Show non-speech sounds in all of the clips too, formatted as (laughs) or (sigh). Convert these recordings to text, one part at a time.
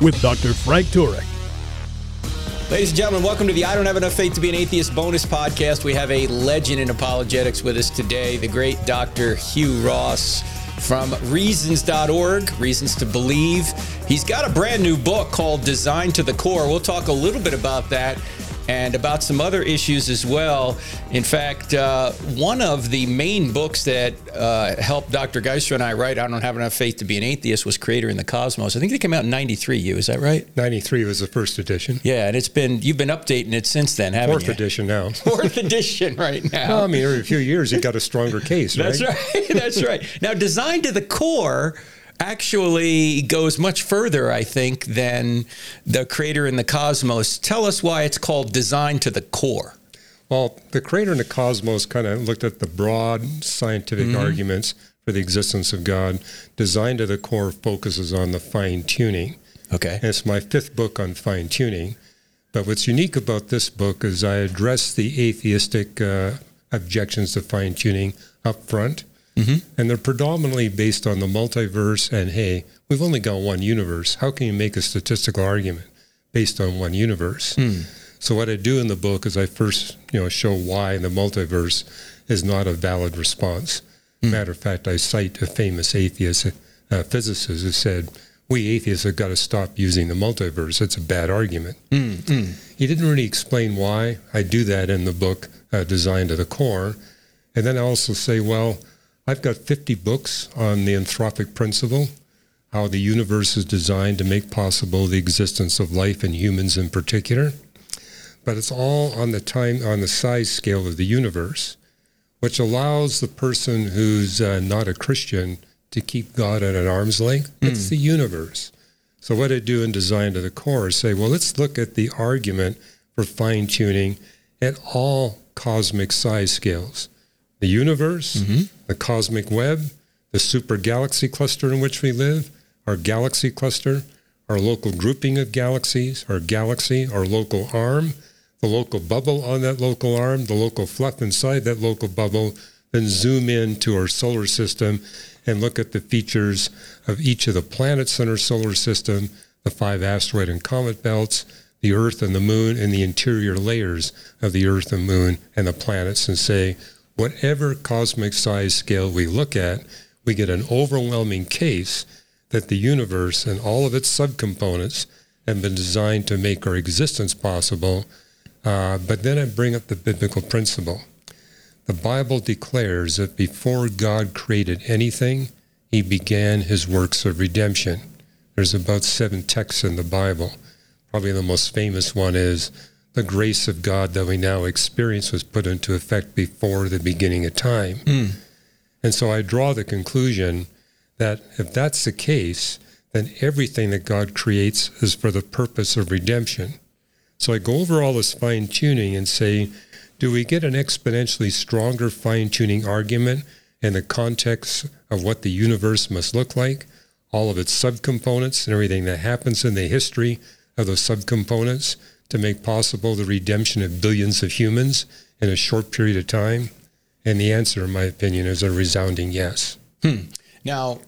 with Dr. Frank Turek. Ladies and gentlemen, welcome to the I Don't Have Enough Faith to Be an Atheist bonus podcast. We have a legend in apologetics with us today, the great Dr. Hugh Ross from reasons.org, Reasons to Believe. He's got a brand new book called Designed to the Core. We'll talk a little bit about that and about some other issues as well. In fact, uh, one of the main books that uh, helped Dr. Geisler and I write, I Don't Have Enough Faith to Be an Atheist, was Creator in the Cosmos. I think they came out in 93, you, is that right? 93 was the first edition. Yeah, and it's been, you've been updating it since then, haven't Fourth you? edition now. (laughs) Fourth edition right now. Well, I mean, every few years you've got a stronger case, right? That's right. (laughs) That's right. Now, designed to the core actually goes much further, I think, than the creator in the cosmos. Tell us why it's called design to the core. Well, the creator in the cosmos kind of looked at the broad scientific Mm-hmm. arguments for the existence of God. Design to the core focuses on the fine tuning. Okay. And it's my fifth book on fine tuning. But what's unique about this book is I address the atheistic uh, objections to fine tuning up front. And they're predominantly based on the multiverse and hey, we've only got one universe. How can you make a statistical argument based on one universe? So what I do in the book is I first, you know, show why the multiverse is not a valid response. Matter of fact, I cite a famous atheist uh, physicist who said, "We atheists have got to stop using the multiverse. It's a bad argument." He didn't really explain why. I do that in the book, uh, Designed to the Core, and then I also say, well, I've got 50 books on the anthropic principle, how the universe is designed to make possible the existence of life and humans in particular. But it's all on the time on the size scale of the universe, which allows the person who's uh, not a Christian to keep God at an arm's length. It's the universe. So what I do in Design to the Core is say, well, let's look at the argument for fine tuning at all cosmic size scales. The universe, the cosmic web, the super galaxy cluster in which we live, our galaxy cluster, our local grouping of galaxies, our galaxy, our local arm, the local bubble on that local arm, the local fluff inside that local bubble, then zoom in to our solar system and look at the features of each of the planets in our solar system, the five asteroid and comet belts, the Earth and the Moon, and the interior layers of the Earth and Moon and the planets, and say, whatever cosmic size scale we look at, we get an overwhelming case that the universe and all of its subcomponents have been designed to make our existence possible. Uh, but then I bring up the biblical principle. The Bible declares that before God created anything, he began his works of redemption. There's about seven texts in the Bible. Probably the most famous one is the grace of God that we now experience was put into effect before the beginning of time. Hmm. And so I draw the conclusion that if that's the case, then everything that God creates is for the purpose of redemption. So I go over all this fine tuning and say, do we get an exponentially stronger fine tuning argument in the context of what the universe must look like, all of its subcomponents and everything that happens in the history of those subcomponents to make possible the redemption of billions of humans in a short period of time? And the answer, in my opinion, is a resounding yes. Now,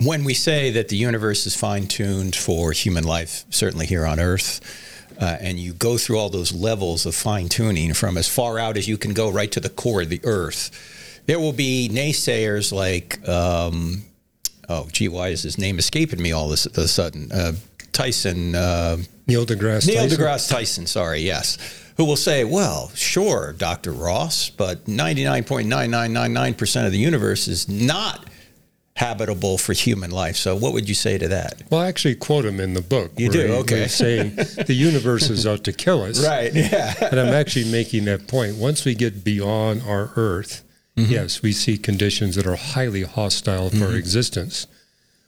when we say that the universe is fine tuned for human life, certainly here on Earth, uh, and you go through all those levels of fine tuning from as far out as you can go right to the core of the Earth, there will be naysayers like, um, oh, gee, why is his name escaping me all of a sudden? Uh, Tyson. Uh, Neil deGrasse Neil Tyson. deGrasse Tyson, sorry, yes, who will say, well, sure, Dr. Ross, but 99.9999% of the universe is not habitable for human life. So what would you say to that? Well, I actually quote him in the book. You do? Okay. he's saying (laughs) the universe is out to kill us. Right? Yeah. And I'm actually making that point. Once we get beyond our Earth, Mm-hmm. yes, we see conditions that are highly hostile for our existence.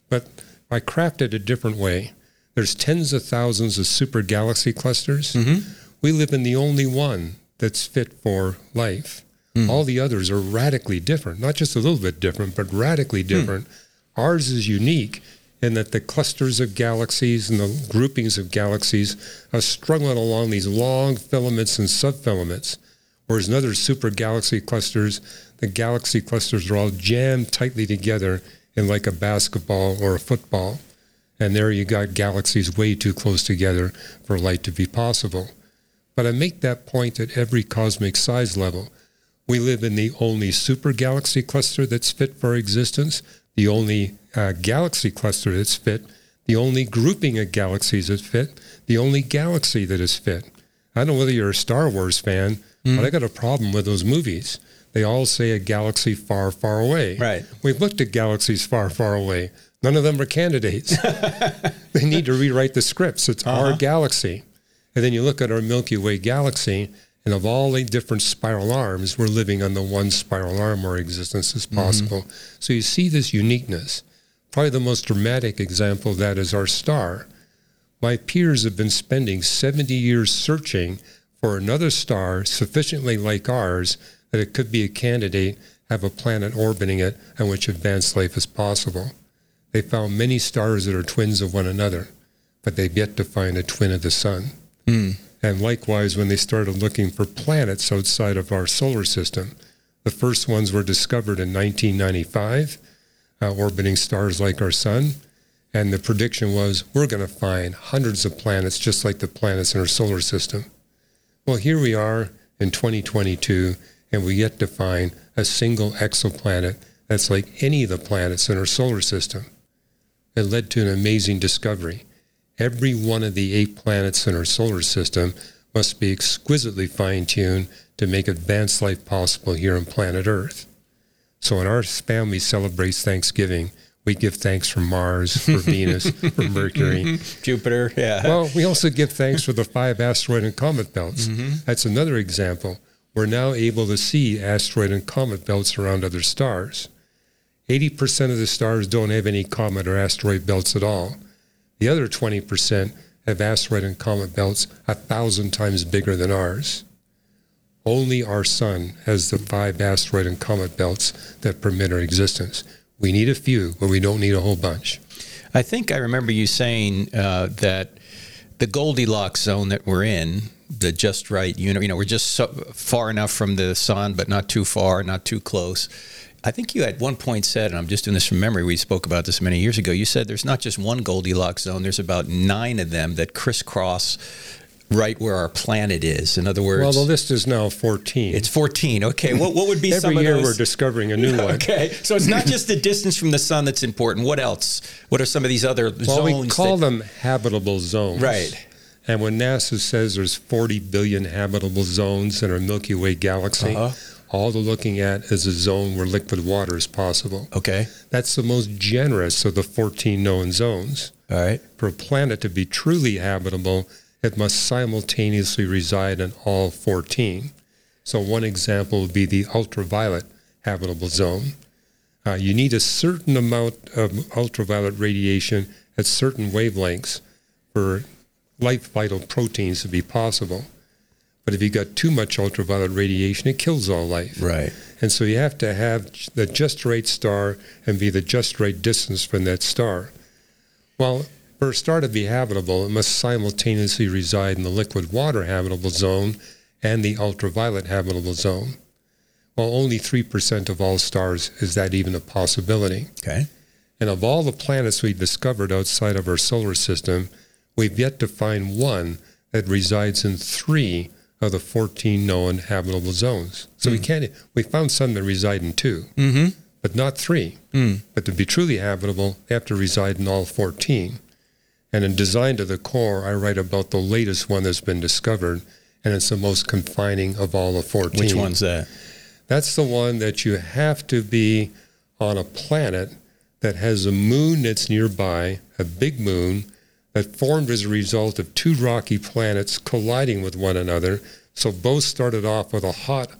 But I craft it a different way there's tens of thousands of super galaxy clusters. Mm-hmm. We live in the only one that's fit for life. Mm. All the others are radically different, not just a little bit different, but radically Hmm. different. Ours is unique in that the clusters of galaxies and the groupings of galaxies are struggling along these long filaments and subfilaments, whereas in other super galaxy clusters, the galaxy clusters are all jammed tightly together in like a basketball or a football. And there you got galaxies way too close together for light to be possible. But I make that point at every cosmic size level. We live in the only super galaxy cluster that's fit for existence, the only uh, galaxy cluster that's fit, the only grouping of galaxies that's fit, the only galaxy that is fit. I don't know whether you're a Star Wars fan, but I got a problem with those movies. They all say a galaxy far, far away. Right. We've looked at galaxies far, far away. None of them are candidates. (laughs) they need to rewrite the scripts. It's our uh-huh. galaxy. And then you look at our Milky Way galaxy, and of all the different spiral arms, we're living on the one spiral arm where existence is mm-hmm. possible. So you see this uniqueness. Probably the most dramatic example of that is our star. My peers have been spending 70 years searching for another star sufficiently like ours that it could be a candidate, have a planet orbiting it, on which advanced life is possible. They found many stars that are twins of one another, but they've yet to find a twin of the sun. And likewise, when they started looking for planets outside of our solar system, the first ones were discovered in 1995, uh, orbiting stars like our sun. And the prediction was we're going to find hundreds of planets just like the planets in our solar system. Well, here we are in 2022, and we yet to find a single exoplanet that's like any of the planets in our solar system. It led to an amazing discovery. Every one of the eight planets in our solar system must be exquisitely fine tuned to make advanced life possible here on planet Earth. So when our family celebrates Thanksgiving, we give thanks for Mars, for (laughs) Venus, for Mercury. Jupiter, yeah. Well, we also give thanks for the five asteroid and comet belts. Mm-hmm. That's another example. We're now able to see asteroid and comet belts around other stars. 80% of the stars don't have any comet or asteroid belts at all. The other 20% have asteroid and comet belts a thousand times bigger than ours. Only our sun has the five asteroid and comet belts that permit our existence. We need a few, but we don't need a whole bunch. I think I remember you saying uh, that the Goldilocks zone that we're in, the just right, you know, you know, we're just so far enough from the sun, but not too far, not too close. I think you at one point said, and I'm just doing this from memory. We spoke about this many years ago. You said there's not just one Goldilocks zone. There's about nine of them that crisscross right where our planet is. In other words, Well, the list is now 14. it's 14. Okay, what what would be some Every of year those? we're discovering a new (laughs) one. Okay, so it's not just the distance from the sun that's important. What else? What are some of these other Well, zones? we call that- them habitable zones. Right. And when NASA says there's 40 billion habitable zones in our Milky Way galaxy, Uh-huh. All they're looking at is a zone where liquid water is possible. Okay. That's the most generous of the 14 known zones. All right. For a planet to be truly habitable, it must simultaneously reside in all 14. So, one example would be the ultraviolet habitable zone. Uh, you need a certain amount of ultraviolet radiation at certain wavelengths for life vital proteins to be possible. But if you got too much ultraviolet radiation, it kills all life. Right. And so you have to have the just right star and be the just right distance from that star. Well, for a star to be habitable, it must simultaneously reside in the liquid water habitable zone and the ultraviolet habitable zone. Well, only 3% of all stars is that even a possibility. Okay. And of all the planets we've discovered outside of our solar system, we've yet to find one that resides in three of the 14 known habitable zones. So we can't, we found some that reside in 2 mm-hmm. but not three. Mm. But to be truly habitable, they have to reside in all 14. And in Design to the Core, I write about the latest one that's been discovered, and it's the most confining of all the 14. Which one's that? That's the one that you have to be on a planet that has a moon that's nearby, a big moon that formed as a result of two rocky planets colliding with one another. So both started off with a hot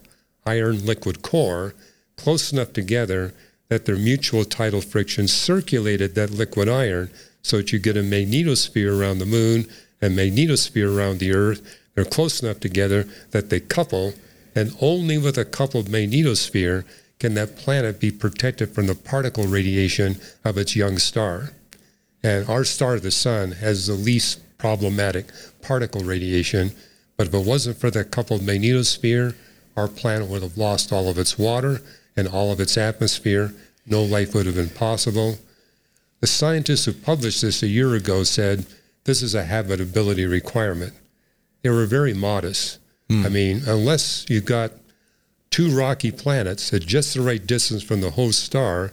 iron liquid core close enough together that their mutual tidal friction circulated that liquid iron so that you get a magnetosphere around the moon and magnetosphere around the Earth. They're close enough together that they couple, and only with a coupled magnetosphere can that planet be protected from the particle radiation of its young star. And our star, the sun, has the least problematic particle radiation. But if it wasn't for that coupled magnetosphere, our planet would have lost all of its water and all of its atmosphere. No life would have been possible. The scientists who published this a year ago said this is a habitability requirement. They were very modest. Hmm. I mean, unless you got two rocky planets at just the right distance from the host star,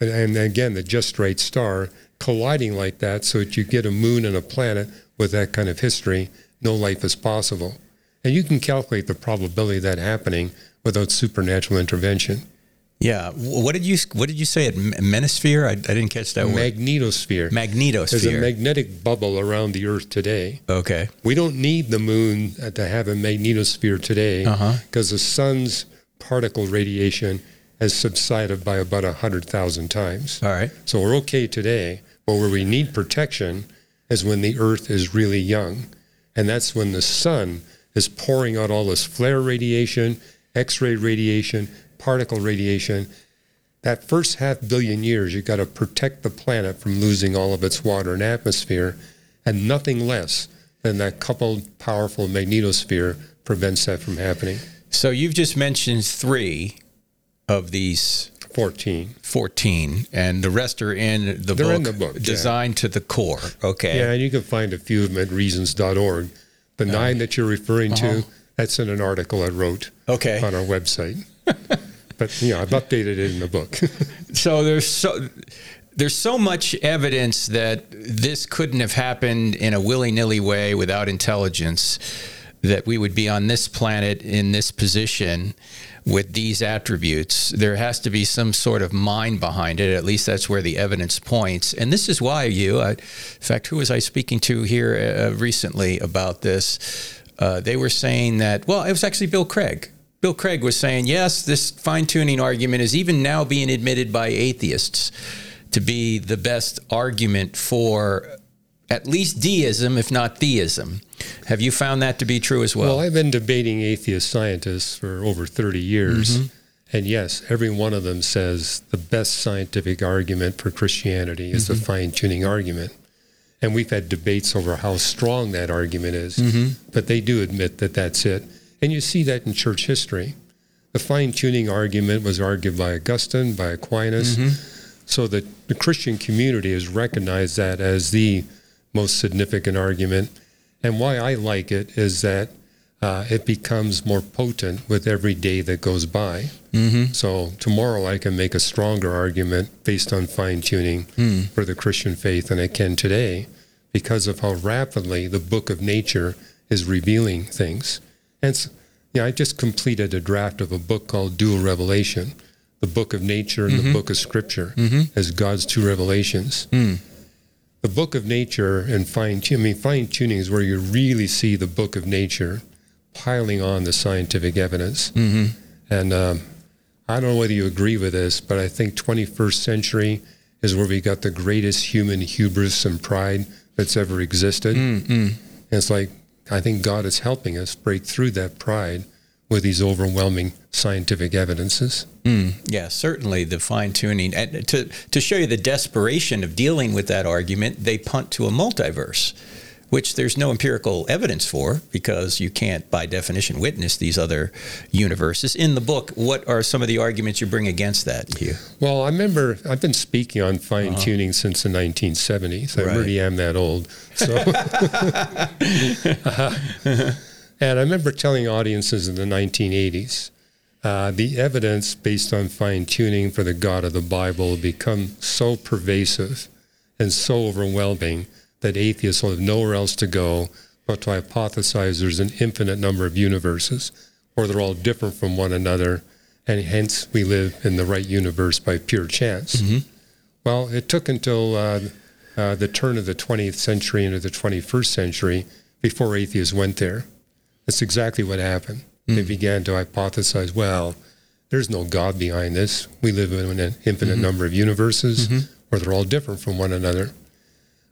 and, again, the just right star colliding like that so that you get a moon and a planet with that kind of history, no life is possible. And you can calculate the probability of that happening without supernatural intervention. Yeah. What did you What did you say? At Menosphere? I, I didn't catch that word. Magnetosphere. Magnetosphere there's a magnetic bubble around the Earth today. okay. We don't need the moon to have a magnetosphere today Uh-huh. because the sun's particle radiation has subsided by about 100,000 times. All right. So we're okay today. But where we need protection is when the Earth is really young. And that's when the sun is pouring out all this flare radiation, X ray radiation, particle radiation. That first half billion years, you've got to protect the planet from losing all of its water and atmosphere, and nothing less than that coupled powerful magnetosphere prevents that from happening. So you've just mentioned three of these 14. 14, and the rest are in the They're book, in the book, yeah. designed to the core. Okay. Yeah, and you can find a few of them at reasons.org. The nine that you're referring to, uh-huh. that's in an article I wrote Okay. on our website. (laughs) but, you know, I've updated it in the book. (laughs) So there's so there's so much evidence that this couldn't have happened in a willy-nilly way without intelligence that we would be on this planet in this position with these attributes there has to be some sort of mind behind it. At least that's where the evidence points. And this is why you I, in fact who was i speaking to here uh, recently about this? Uh, they were saying that well it was actually bill craig. Bill Craig was saying, yes, this fine tuning argument is even now being admitted by atheists to be the best argument for at least deism, if not theism. Have you found that to be true as well? well, I've been debating atheist scientists for over 30 years. Mm-hmm. And yes, every one of them says the best scientific argument for Christianity is Mm-hmm. the fine tuning argument. And we've had debates over how strong that argument is. Mm-hmm. But they do admit that that's it. And you see that in church history. The fine tuning argument was argued by Augustine, by Aquinas. Mm-hmm. So that the Christian community has recognized that as the most significant argument. And why I like it is that uh, it becomes more potent with every day that goes by. Mm-hmm. So tomorrow I can make a stronger argument based on fine tuning for the Christian faith than I can today because of how rapidly the book of nature is revealing things. And it's, yeah, I just completed a draft of a book called Dual Revelation, the book of nature and the book of scripture as God's two revelations. The book of nature and fine tuning, I mean, fine tuning is where you really see the book of nature piling on the scientific evidence. And um, I don't know whether you agree with this, but I think 21st century is where we got the greatest human hubris and pride that's ever existed. And it's like, I think God is helping us break through that pride with these overwhelming scientific evidences. Yeah, certainly the fine tuning. And to, to show you the desperation of dealing with that argument, they punt to a multiverse, which there's no empirical evidence for because you can't, by definition, witness these other universes. In the book, what are some of the arguments you bring against that, Hugh? Well, I remember I've been speaking on fine tuning since the 1970s. I Right. really am that old. So, (laughs) (laughs) (laughs) Uh, and I remember telling audiences in the 1980s, uh, the evidence based on fine tuning for the God of the Bible become so pervasive and so overwhelming that atheists will have nowhere else to go but to hypothesize there's an infinite number of universes, or they're all different from one another, and hence we live in the right universe by pure chance. Well, it took until uh, uh, the turn of the 20th century into the 21st century before atheists went there. That's exactly what happened. They hmm. began to hypothesize, well, there's no God behind this. We live in an infinite hmm. number of universes, hmm. where they're all different from one another.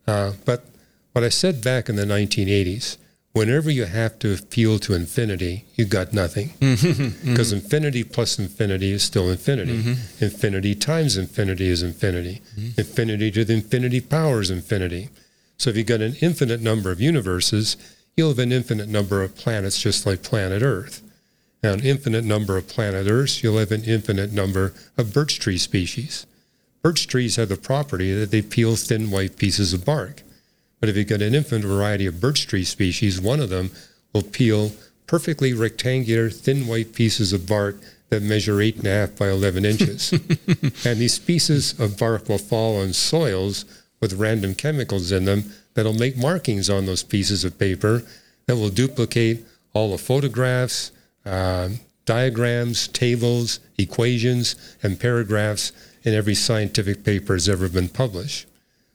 Uh, but what I said back in the 1980s, whenever you have to appeal to infinity, you got nothing. (laughs) Because infinity plus infinity is still infinity. Infinity times infinity is infinity. Infinity to the infinity power is infinity. So if you've got an infinite number of universes, you'll have an infinite number of planets just like planet Earth. Now, an infinite number of planet Earths, you'll have an infinite number of birch tree species. Birch trees have the property that they peel thin white pieces of bark. But if you've got an infinite variety of birch tree species, one of them will peel perfectly rectangular, thin white pieces of bark that measure eight and a half by 11 inches. (laughs) and these pieces of bark will fall on soils with random chemicals in them that'll make markings on those pieces of paper that will duplicate all the photographs, uh, diagrams, tables, equations, and paragraphs in every scientific paper has ever been published.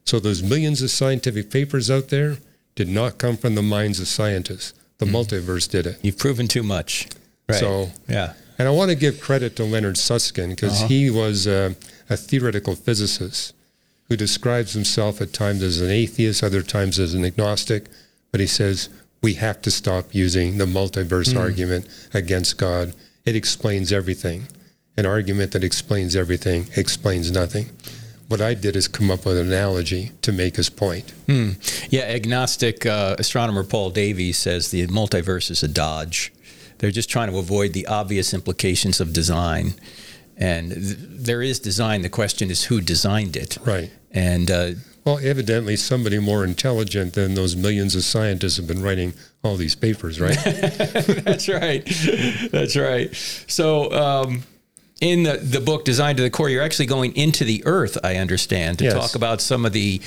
So those millions of scientific papers out there did not come from the minds of scientists. The multiverse did it. You've proven too much. Right. So, yeah. and I want to give credit to Leonard Susskind because he was uh, a theoretical physicist who describes himself at times as an atheist, other times as an agnostic, but he says we have to stop using the multiverse argument against God. It explains everything. An argument that explains everything explains nothing. What I did is come up with an analogy to make his point. Yeah, agnostic uh, astronomer Paul Davies says the multiverse is a dodge. They're just trying to avoid the obvious implications of design. And th- there is design. The question is who designed it. Right. And uh, Well, evidently, somebody more intelligent than those millions of scientists have been writing all these papers, right? (laughs) That's right. That's right. So, um, in the, the book Designed to the Core, you're actually going into the earth, I understand, to Yes. talk about some of the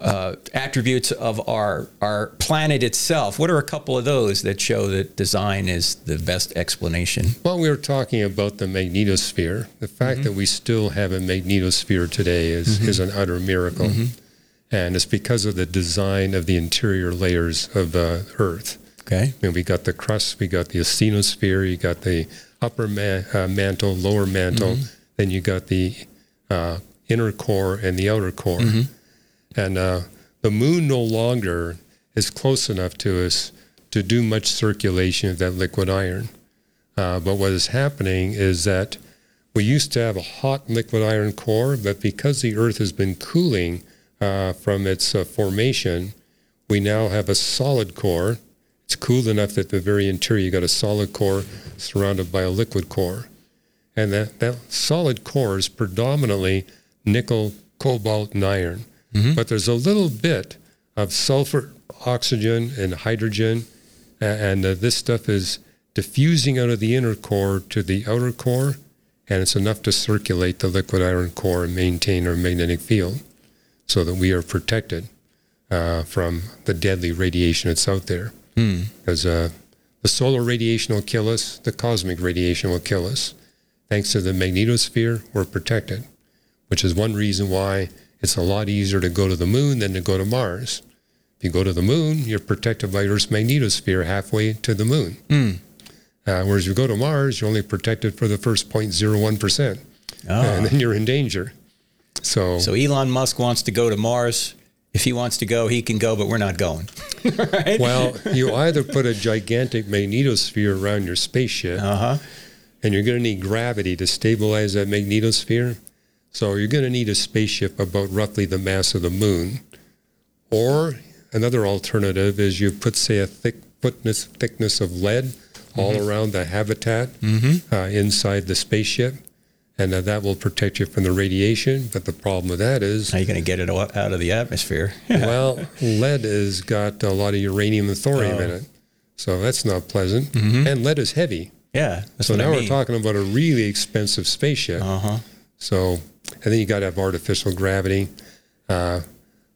uh, attributes of our, our planet itself. What are a couple of those that show that design is the best explanation? well, we were talking about the magnetosphere. The fact that we still have a magnetosphere today is, is an utter miracle. And it's because of the design of the interior layers of uh, Earth. Okay. I mean, we got the crust, we got the asthenosphere, you got the upper uh, mantle, lower mantle, then you got the uh, inner core and the outer core. And uh, the moon no longer is close enough to us to do much circulation of that liquid iron. Uh, but what is happening is that we used to have a hot liquid iron core, but because the Earth has been cooling uh, from its uh, formation, we now have a solid core. It's cooled enough that the very interior you got a solid core surrounded by a liquid core. And that, that solid core is predominantly nickel, cobalt, and iron. But there's a little bit of sulfur, oxygen, and hydrogen. a- And uh, this stuff is diffusing out of the inner core to the outer core. And it's enough to circulate the liquid iron core and maintain our magnetic field so that we are protected uh, from the deadly radiation that's out there. Because uh, the solar radiation will kill us, the cosmic radiation will kill us. Thanks to the magnetosphere, we're protected, which is one reason why it's a lot easier to go to the moon than to go to Mars. If you go to the moon, you're protected by Earth's magnetosphere halfway to the moon. Uh, whereas you go to Mars, you're only protected for the first 0.01%, and then you're in danger. So, So Elon Musk wants to go to Mars. If he wants to go, he can go, but we're not going. (laughs) right? well, you either put a gigantic magnetosphere around your spaceship, Uh huh. and you're going to need gravity to stabilize that magnetosphere. So you're going to need a spaceship about roughly the mass of the moon. Or another alternative is you put, say, a thick thickness, thickness of lead all around the habitat uh, inside the spaceship, and uh, that will protect you from the radiation. But the problem with that is How are you going to get it out out of the atmosphere? (laughs) well, lead has got a lot of uranium and thorium in it. So that's not pleasant. And lead is heavy. yeah. So now I we're talking about a really expensive spaceship. Uh huh. So, and then you got to have artificial gravity. Uh,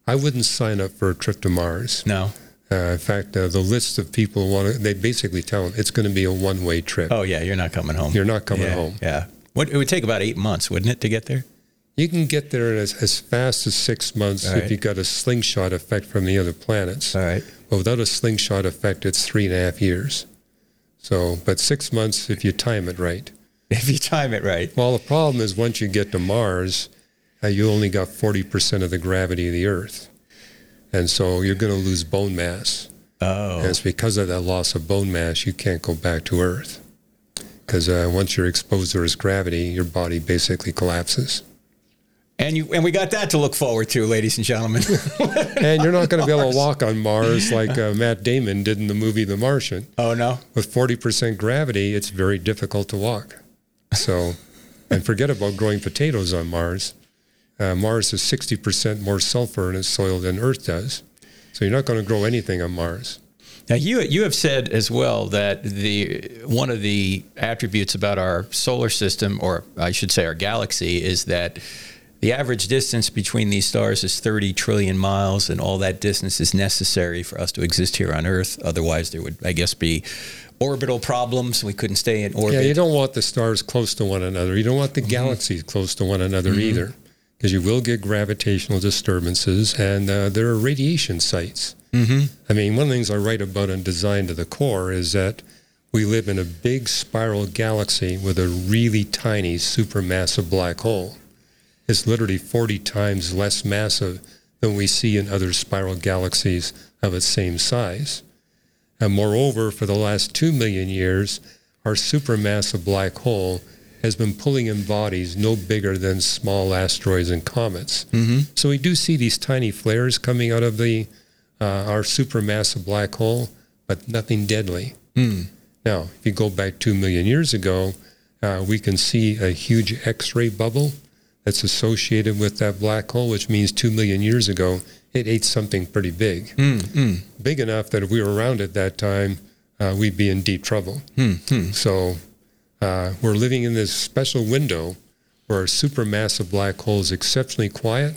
I wouldn't sign up for a trip to Mars. No. Uh, in fact, uh, the list of people want to, they basically tell them it's going to be a one way trip. Oh yeah, you're not coming home. You're not coming yeah, home. Yeah. What it would take about eight months, wouldn't it, to get there? You can get there as, as fast as six months All if right. you got a slingshot effect from the other planets. All right. But without a slingshot effect, it's three and a half years. So, but six months if you time it right. (laughs) If you time it right. Well, the problem is once you get to Mars, uh, you only got 40% of the gravity of the Earth. and so you're going to lose bone mass. Oh. And it's because of that loss of bone mass you can't go back to Earth. Because uh, once you're exposed to Earth's gravity, your body basically collapses. And you and we got that to look forward to, ladies and gentlemen. (laughs) and you're not going to be able to walk on Mars like uh, Matt Damon did in the movie The Martian. oh no. With 40% gravity, it's very difficult to walk. So, and forget about growing potatoes on Mars. Uh, Mars has 60% more sulfur in its soil than Earth does. So you're not going to grow anything on Mars. Now you you have said as well that the one of the attributes about our solar system, or I should say our galaxy, is that the average distance between these stars is 30 trillion miles, and all that distance is necessary for us to exist here on Earth. Otherwise, there would, I guess, be orbital problems. We couldn't stay in orbit. Yeah, you don't want the stars close to one another. You don't want the galaxies close to one another either, because you will get gravitational disturbances, and uh, there are radiation sites. Mm-hmm. I mean, one of the things I write about in Design to the Core is that we live in a big spiral galaxy with a really tiny supermassive black hole. It's literally 40 times less massive than we see in other spiral galaxies of its same size. And moreover, for the last two million years, our supermassive black hole has been pulling in bodies no bigger than small asteroids and comets. Mm-hmm. So we do see these tiny flares coming out of the uh, our supermassive black hole, but nothing deadly. Now, if you go back two million years ago, uh, we can see a huge X-ray bubble that's associated with that black hole, which means two million years ago it ate something pretty big, big enough that if we were around at that time, uh, we'd be in deep trouble. So uh, we're living in this special window where our supermassive black hole is exceptionally quiet,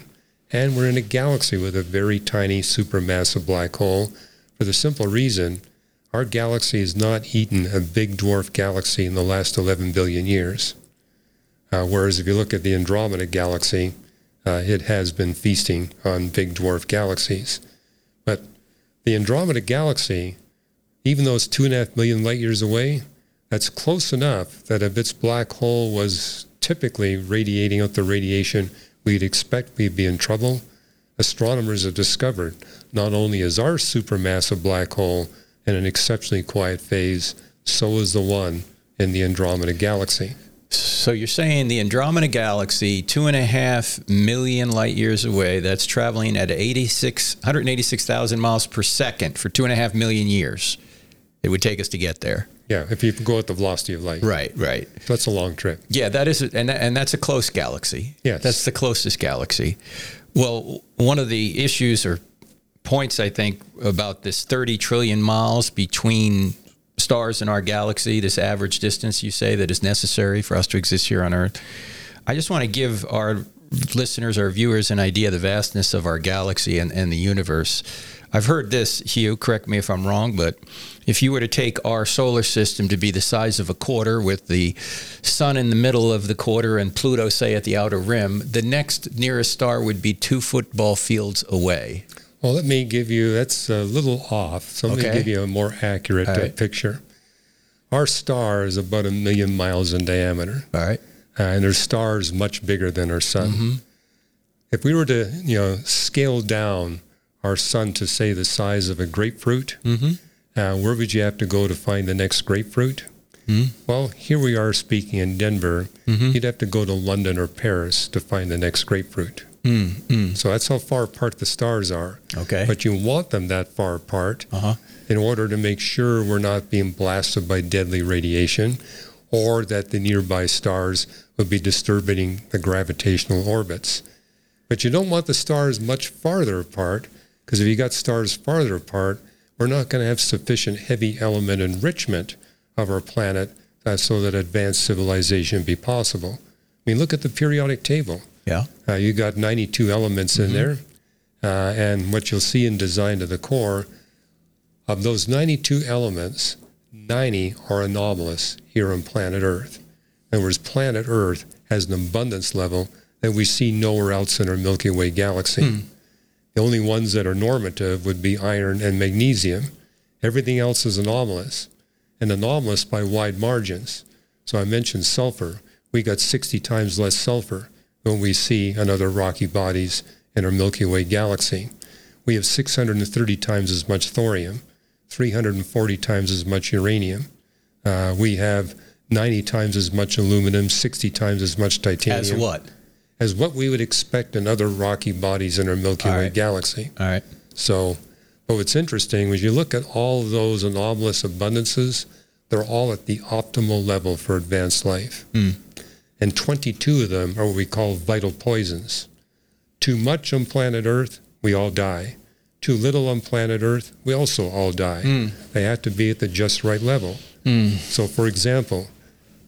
and we're in a galaxy with a very tiny supermassive black hole for the simple reason our galaxy has not eaten a big dwarf galaxy in the last 11 billion years. Uh, whereas if you look at the Andromeda galaxy, uh, it has been feasting on big dwarf galaxies. But the Andromeda galaxy, even though it's two and a half million light years away, that's close enough that if its black hole was typically radiating out the radiation we'd expect we'd be in trouble, astronomers have discovered not only is our supermassive black hole in an exceptionally quiet phase, so is the one in the Andromeda galaxy. So you're saying the Andromeda galaxy, two and a half million light years away, that's traveling at 86, 186,000 miles per second for two and a half million years. It would take us to get there. Yeah, if you go at the velocity of light. Right, right. That's a long trip. Yeah, that is, and that, and that's a close galaxy. Yes. that's the closest galaxy. Well, one of the issues or points I think about this 30 trillion miles between stars in our galaxy, this average distance you say that is necessary for us to exist here on Earth. I just want to give our listeners, our viewers, an idea of the vastness of our galaxy and, and the universe. I've heard this, Hugh, correct me if I'm wrong, but if you were to take our solar system to be the size of a quarter with the sun in the middle of the quarter and Pluto, say, at the outer rim, the next nearest star would be two football fields away. Well, let me give you, that's a little off. So let Okay. me give you a more accurate uh, right. picture. Our star is about a million miles in diameter, All right. uh, and there's stars much bigger than our sun. If we were to, you know, scale down our sun to say the size of a grapefruit, uh, where would you have to go to find the next grapefruit? Well, here we are speaking in Denver. You'd have to go to London or Paris to find the next grapefruit. So that's how far apart the stars are. Okay. But you want them that far apart Uh-huh. in order to make sure we're not being blasted by deadly radiation or that the nearby stars would be disturbing the gravitational orbits. But you don't want the stars much farther apart because if you got stars farther apart, we're not going to have sufficient heavy element enrichment of our planet uh, so that advanced civilization be possible. I mean, look at the periodic table. Yeah. Uh, you got 92 elements in there. Uh, and what you'll see in Design to the Core, of those 92 elements, 90 are anomalous here on planet Earth. In other words, planet Earth has an abundance level that we see nowhere else in our Milky Way galaxy. The only ones that are normative would be iron and magnesium. Everything else is anomalous, and anomalous by wide margins. So I mentioned sulfur. We got 60 times less sulfur than we see on other rocky bodies in our Milky Way galaxy. we have 630 times as much thorium, 340 times as much uranium. Uh, we have 90 times as much aluminum, 60 times as much titanium. As what? As what we would expect in other rocky bodies in our Milky All Way right. galaxy. All right. So, but what's interesting is you look at all of those anomalous abundances, they're all at the optimal level for advanced life. And 22 of them are what we call vital poisons. Too much on planet Earth, we all die. Too little on planet Earth, we also all die. Hmm. They have to be at the just right level. Hmm. So, for example,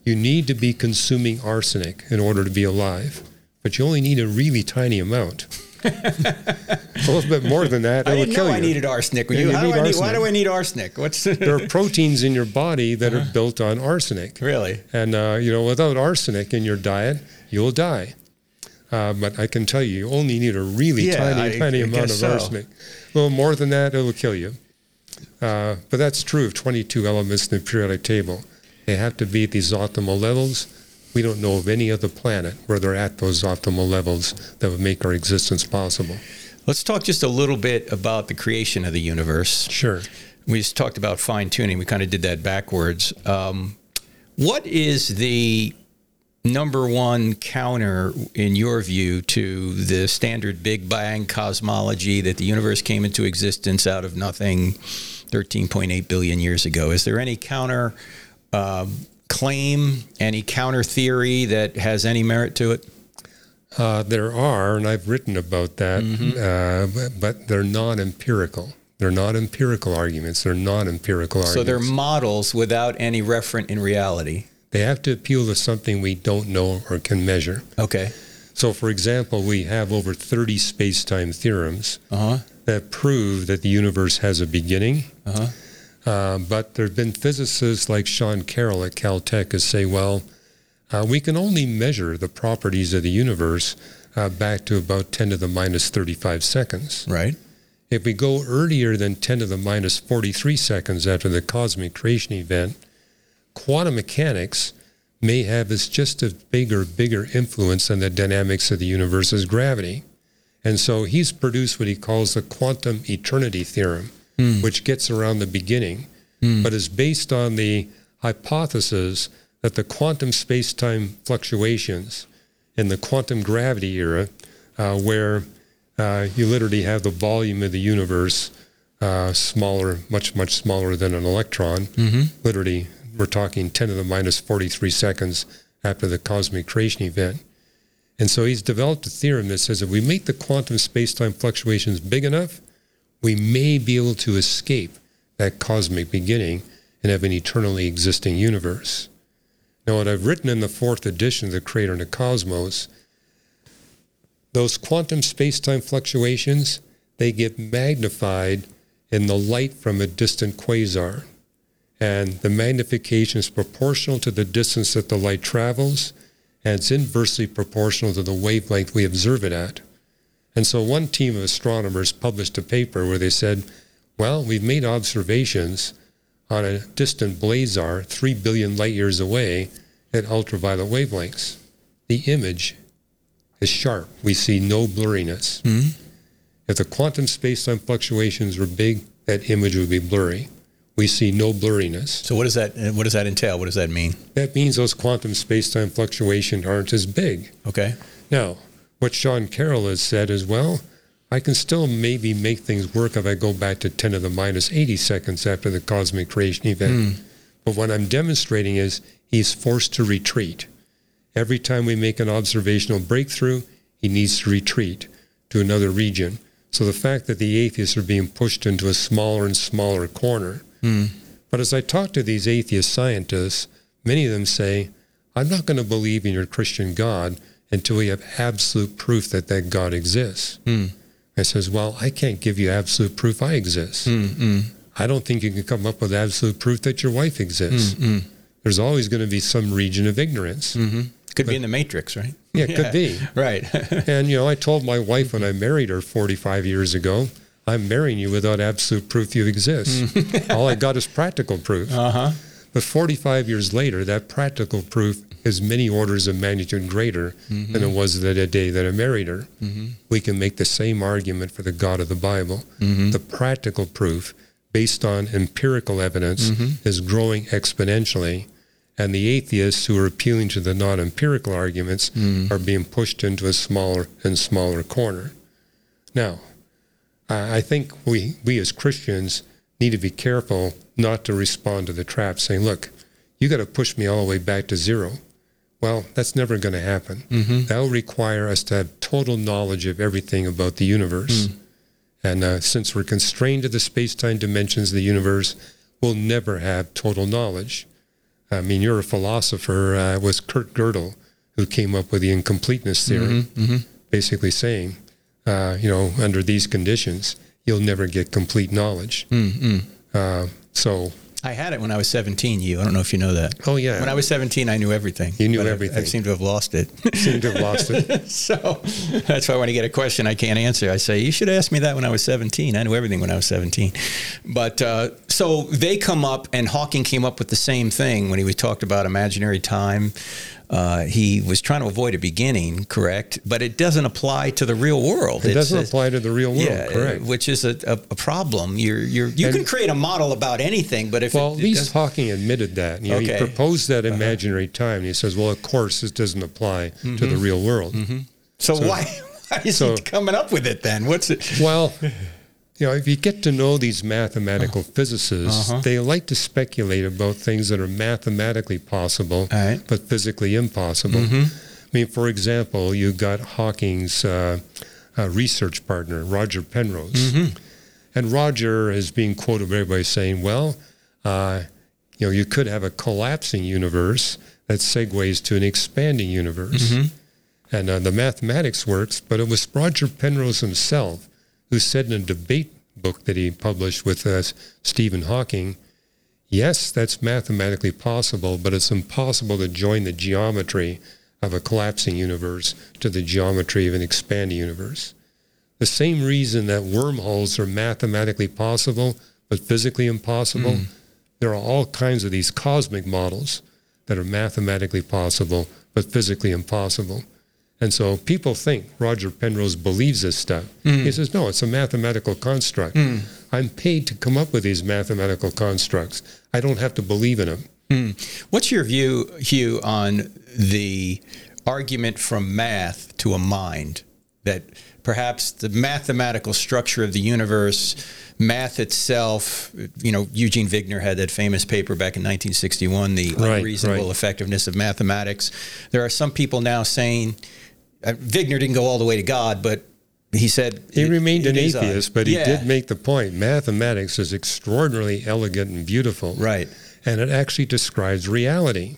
you need to be consuming arsenic in order to be alive, but you only need a really tiny amount. A little bit more than that, I didn't kill know you. I needed arsenic. You- you how do need I need, why do I need arsenic? What's (laughs) there are proteins in your body that are built on arsenic. really? And, uh, you know, without arsenic in your diet, you'll die. Uh, but I can tell you, you only need a really Yeah, tiny, I- tiny I amount of so. arsenic. A little more than that, it'll kill you. Uh, but that's true of 22 elements in the periodic table. They have to be at these optimal levels. We don't know of any other planet where they're at those optimal levels that would make our existence possible. Let's talk just a little bit about the creation of the universe. Sure. We just talked about fine tuning. We kind of did that backwards. Um, what is the number one counter, in your view, to the standard Big Bang cosmology that the universe came into existence out of nothing 13.8 billion years ago? Is there any counter um, claim, any counter theory that has any merit to it? Uh, there are, and I've written about that, uh, but, but they're not empirical. They're not empirical arguments. They're not empirical arguments. So they're models without any referent in reality. they have to appeal to something we don't know or can measure. Okay. So, for example, we have over 30 space time theorems Uh huh. that prove that the universe has a beginning. Uh-huh. Uh, but there have been physicists like Sean Carroll at Caltech who say, well, uh, we can only measure the properties of the universe uh, back to about 10 to the minus 35 seconds. Right. If we go earlier than 10 to the minus 43 seconds after the cosmic creation event, quantum mechanics may have as just a bigger, bigger influence on the dynamics of the universe as gravity. And so he's produced what he calls the quantum eternity theorem, which gets around the beginning, but is based on the hypothesis that the quantum space time fluctuations in the quantum gravity era, uh, where uh, you literally have the volume of the universe uh, smaller, much, much smaller than an electron. Literally, we're talking 10 to the minus 43 seconds after the cosmic creation event. And so he's developed a theorem that says if we make the quantum space-time fluctuations big enough, we may be able to escape that cosmic beginning and have an eternally existing universe. Now, what I've written in the fourth edition of The Creator and the Cosmos, those quantum space-time fluctuations, they get magnified in the light from a distant quasar. And the magnification is proportional to the distance that the light travels, and it's inversely proportional to the wavelength we observe it at. And so one team of astronomers published a paper where they said, well, we've made observations on a distant blazar 3 billion light years away at ultraviolet wavelengths. The image is sharp. We see no blurriness. Hmm? If the quantum space-time fluctuations were big, that image would be blurry. We see no blurriness. So what does that what does that entail? What does that mean? That means those quantum space-time fluctuations aren't as big. Okay. Now, what Sean Carroll has said is, well, I can still maybe make things work if I go back to 10 to the minus 80 seconds after the cosmic creation event. Hmm. But what I'm demonstrating is he's forced to retreat. Every time we make an observational breakthrough, he needs to retreat to another region. So the fact that the atheists are being pushed into a smaller and smaller corner. Hmm. But as I talk to these atheist scientists, many of them say, I'm not going to believe in your Christian God until we have absolute proof that that God exists. Hmm. I says, well, I can't give you absolute proof I exist. Hmm, hmm. I don't think you can come up with absolute proof that your wife exists. There's always going to be some region of ignorance. Mm-hmm. Could be in the Matrix, right? Yeah, it could be. (laughs) Right. (laughs) And, you know, I told my wife when I married her 45 years ago, I'm marrying you without absolute proof you exist. (laughs) All I got is practical proof. uh huh. But 45 years later, that practical proof is many orders of magnitude greater mm-hmm. than it was the day that I married her. Mm-hmm. We can make the same argument for the God of the Bible. Mm-hmm. The practical proof, based on empirical evidence, is growing exponentially. And the atheists who are appealing to the non empirical arguments mm. are being pushed into a smaller and smaller corner. Now, I I think we, we as Christians need to be careful not to respond to the trap saying, look, you got to push me all the way back to zero. Well, that's never going to happen. That'll require us to have total knowledge of everything about the universe. And uh, since we're constrained to the space time dimensions of the universe, we'll never have total knowledge. I mean, you're a philosopher. Uh, it was Kurt Gödel who came up with the incompleteness theory, basically saying, uh, you know, under these conditions, you'll never get complete knowledge. Uh, so, I had it when I was 17. You, I don't know if you know that. oh yeah, When I was 17, I knew everything. You knew everything. I- I seem to have lost it. seem to have lost it. (laughs) so that's why when I get a question I can't answer, I say, You should ask me that when I was 17. I knew everything when I was 17. But uh, so they come up, and Hawking came up with the same thing when he talked about imaginary time. Uh, he was trying to avoid a beginning, correct? But it doesn't apply to the real world. It It's doesn't a- apply to the real world, yeah, correct? which is a, a, a problem. You're, you're, you And- can create a model about anything, but if Well, it, at it Hawking admitted that. You know, Okay. He proposed that imaginary time, and he says, "Well, of course, this doesn't apply to Mm-hmm. the real world." so, why, (laughs) why is so- he coming up with it then? What's it? Well, (laughs) you know, if you get to know these mathematical Uh-huh. physicists, they like to speculate about things that are mathematically possible, right. Mm-hmm. but physically impossible. I mean, for example, you got Hawking's uh, uh, research partner, Roger Penrose. Mm-hmm. And Roger is being quoted by everybody saying, well, uh, you know, you could have a collapsing universe that segues to an expanding universe. And uh, the mathematics works, but it was Roger Penrose himself who said in a debate book that he published with uh, Stephen Hawking, yes, that's mathematically possible, but it's impossible to join the geometry of a collapsing universe to the geometry of an expanding universe. The same reason that wormholes are mathematically possible but physically impossible, there are all kinds of these cosmic models that are mathematically possible but physically impossible. And so people think Roger Penrose believes this stuff. Mm. He says, no, it's a mathematical construct. Mm. I'm paid to come up with these mathematical constructs. I don't have to believe in them. Mm. What's your view, Hugh, on the argument from math to a mind that perhaps the mathematical structure of the universe, math itself, you know, Eugene Wigner had that famous paper back in 1961, The Right, Unreasonable right. Effectiveness of Mathematics. There are some people now saying, uh, Wigner didn't go all the way to God, but he said He it- remained an atheist, but he Yeah, did make the point mathematics is extraordinarily elegant and beautiful. Right. And it actually describes reality.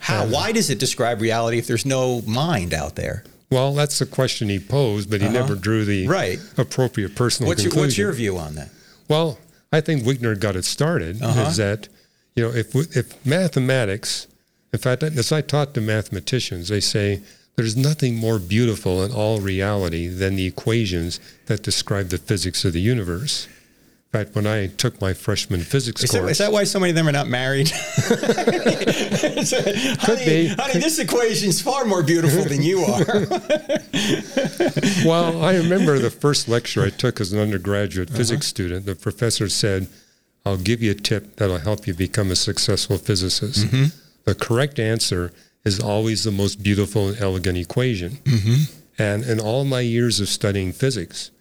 How? Why does it describe reality if there's no mind out there? Well, that's the question he posed, but he never drew the Uh-huh. Right. appropriate personal What's your, conclusion. what's your view on that? Well, I think Wigner got it started. Uh-huh. Is that you know if if mathematics, in fact, as I taught to mathematicians, they say there's nothing more beautiful in all reality than the equations that describe the physics of the universe. In fact, when I took my freshman physics Is course, is that why so many of them are not married? (laughs) honey, be. honey, this equation's far more beautiful than you are. (laughs) well, I remember the first lecture I took as an undergraduate Uh-huh. physics student. The professor said, I'll give you a tip that'll help you become a successful physicist. Mm-hmm. The correct answer is always the most beautiful and elegant equation. Mm-hmm. And in all my years of studying physics,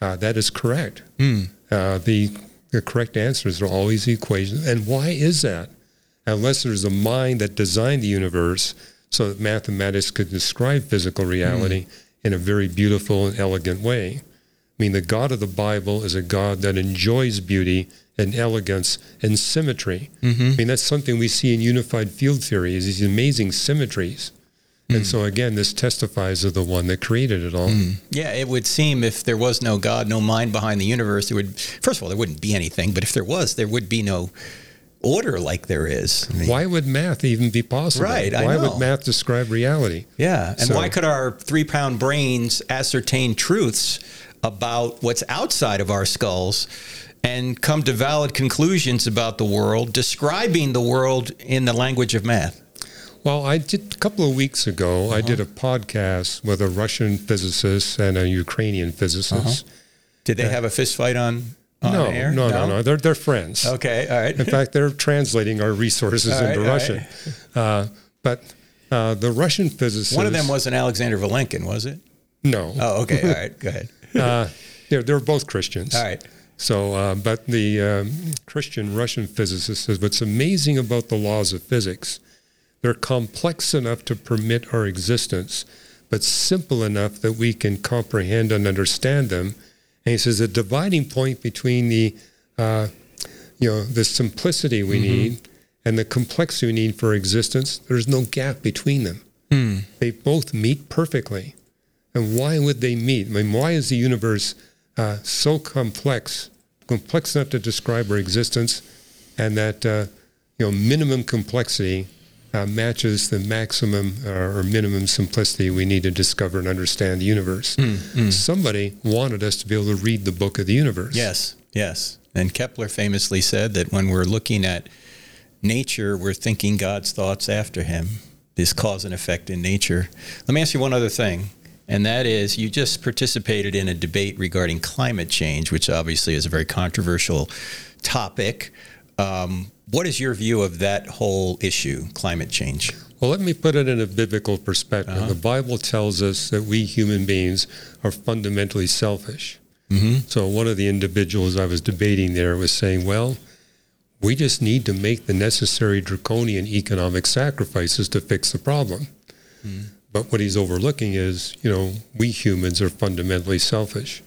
uh, that is correct. Hmm. Uh, the, the correct answers are always the equations. And why is that? Unless there's a mind that designed the universe so that mathematics could describe physical reality in a very beautiful and elegant way. I mean, the God of the Bible is a God that enjoys beauty and elegance and symmetry. Mm-hmm. I mean, that's something we see in unified field theory is these amazing symmetries. And mm. so again, this testifies of the one that created it all. Mm. yeah, it would seem if there was no God, no mind behind the universe, there would, first of all, there wouldn't be anything, but if there was, there would be no order like there is. I mean, Why would math even be possible? Right, Why would math describe reality? Yeah, and So- why could our three pound brains ascertain truths about what's outside of our skulls and come to valid conclusions about the world, describing the world in the language of math? Well, I did a couple of weeks ago. I did a podcast with a Russian physicist and a Ukrainian physicist. Did they have a fist fight on, on No, air? no, no, no. They're they're friends. Okay, all right. In fact, they're translating our resources All right, into all Russian. Uh, but uh, the Russian physicist. One of them wasn't Alexander Vilenkin, was it? no. Oh, okay. All right. Go ahead. Uh, they're, they're both Christians. All right. So, uh, but the um, Christian Russian physicist says what's amazing about the laws of physics, they're complex enough to permit our existence, but simple enough that we can comprehend and understand them. And he says the dividing point between the, uh, you know, the simplicity we need and the complexity we need for existence, there's no gap between them. They both meet perfectly. And why would they meet? I mean, why is the universe uh, so complex, complex enough to describe our existence, and that uh, you know minimum complexity uh, matches the maximum uh, or minimum simplicity we need to discover and understand the universe? Somebody wanted us to be able to read the book of the universe. Yes, yes. And Kepler famously said that when we're looking at nature, we're thinking God's thoughts after him. This cause and effect in nature. Let me ask you one other thing, and that is you just participated in a debate regarding climate change, which obviously is a very controversial topic. Um, what is your view of that whole issue, climate change? Well, let me put it in a biblical perspective. Uh-huh. The Bible tells us that we human beings are fundamentally selfish. Mm-hmm. So one of the individuals I was debating there was saying, well, we just need to make the necessary draconian economic sacrifices to fix the problem. Mm-hmm. But what he's overlooking is, you know, we humans are fundamentally selfish.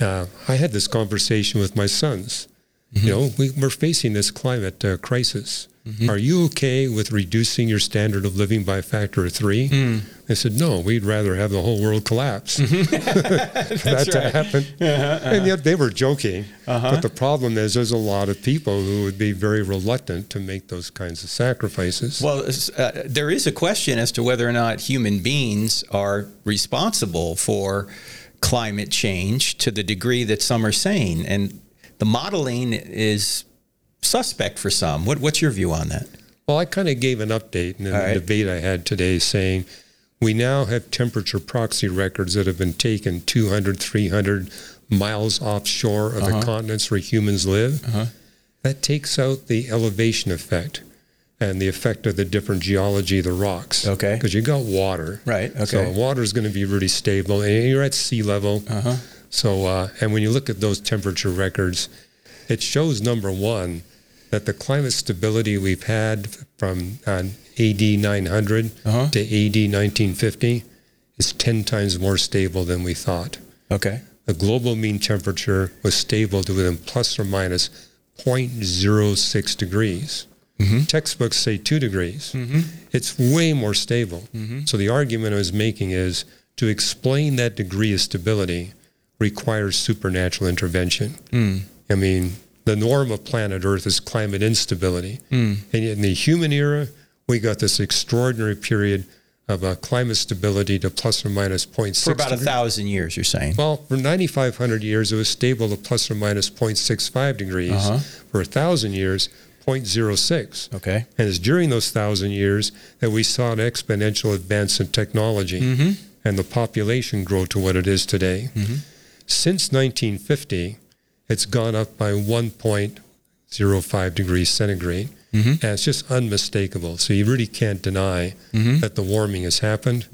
Uh, I had this conversation with my sons. You know, we, we're facing this climate uh, crisis. Mm-hmm. Are you okay with reducing your standard of living by a factor of three? Mm. They said, no, we'd rather have the whole world collapse. Mm-hmm. (laughs) (laughs) for that to happen. Uh-huh, and yet uh-huh. they were joking. Uh-huh. But the problem is, there's a lot of people who would be very reluctant to make those kinds of sacrifices. Well, uh, there is a question as to whether or not human beings are responsible for climate change to the degree that some are saying. And the modeling is suspect for some. What, what's your view on that? Well, I kind of gave an update in All the right. debate I had today saying we now have temperature proxy records that have been taken 200, 300 miles offshore of Uh-huh. the continents where humans live. That takes out the elevation effect and the effect of the different geology of the rocks. Okay. Because you've got water. Right, Okay. So water is going to be really stable and you're at sea level. Uh-huh. So, uh, and when you look at those temperature records, it shows number one that the climate stability we've had from uh, AD 900 Uh-huh. to AD 1950 is 10 times more stable than we thought. Okay. The global mean temperature was stable to within plus or minus 0.06 degrees. Textbooks say two degrees. It's way more stable. So the argument I was making is to explain that degree of stability requires supernatural intervention. I mean, the norm of planet Earth is climate instability. And yet in the human era, we got this extraordinary period of uh, climate stability to plus or minus 0.6 For about a thousand years, you're saying. Well, for 9,500 years, it was stable to plus or minus 0.65 degrees. Uh-huh. For a thousand years, 0.06. Okay. And it's during those thousand years that we saw an exponential advance in technology Mm-hmm. and the population grow to what it is today. Since 1950, it's gone up by 1.05 degrees centigrade. Mm-hmm. And it's just unmistakable. So you really can't deny Mm-hmm. that the warming has happened.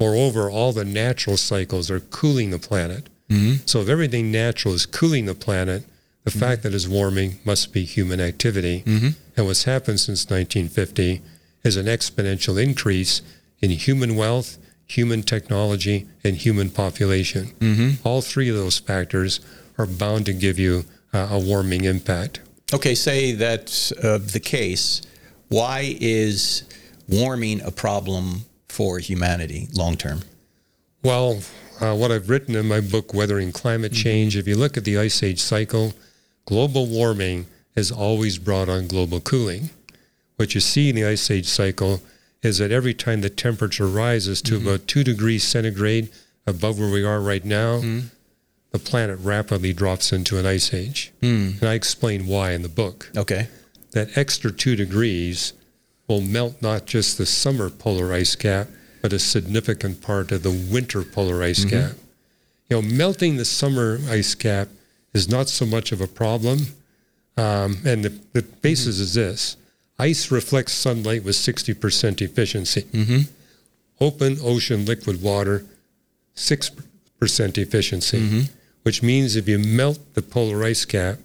Moreover, all the natural cycles are cooling the planet. Mm-hmm. So if everything natural is cooling the planet, the fact that it's warming must be human activity. Mm-hmm. And what's happened since 1950 is an exponential increase in human wealth, human technology, and human population. Mm-hmm. All three of those factors are bound to give you uh, a warming impact. Okay, say that's uh, the case. Why is warming a problem for humanity long term? Well, uh, what I've written in my book, Weathering Climate Change, if you look at the ice age cycle, global warming has always brought on global cooling. What you see in the ice age cycle is that every time the temperature rises to about two degrees centigrade above where we are right now, the planet rapidly drops into an ice age. Hmm. And I explain why in the book Okay. that extra two degrees will melt not just the summer polar ice cap, but a significant part of the winter polar ice mm-hmm. cap. You know, melting the summer ice cap is not so much of a problem. Um, and the, the basis mm-hmm. is this ice reflects sunlight with 60% efficiency. Mm-hmm. Open ocean liquid water, 6% efficiency, which means if you melt the polar ice cap,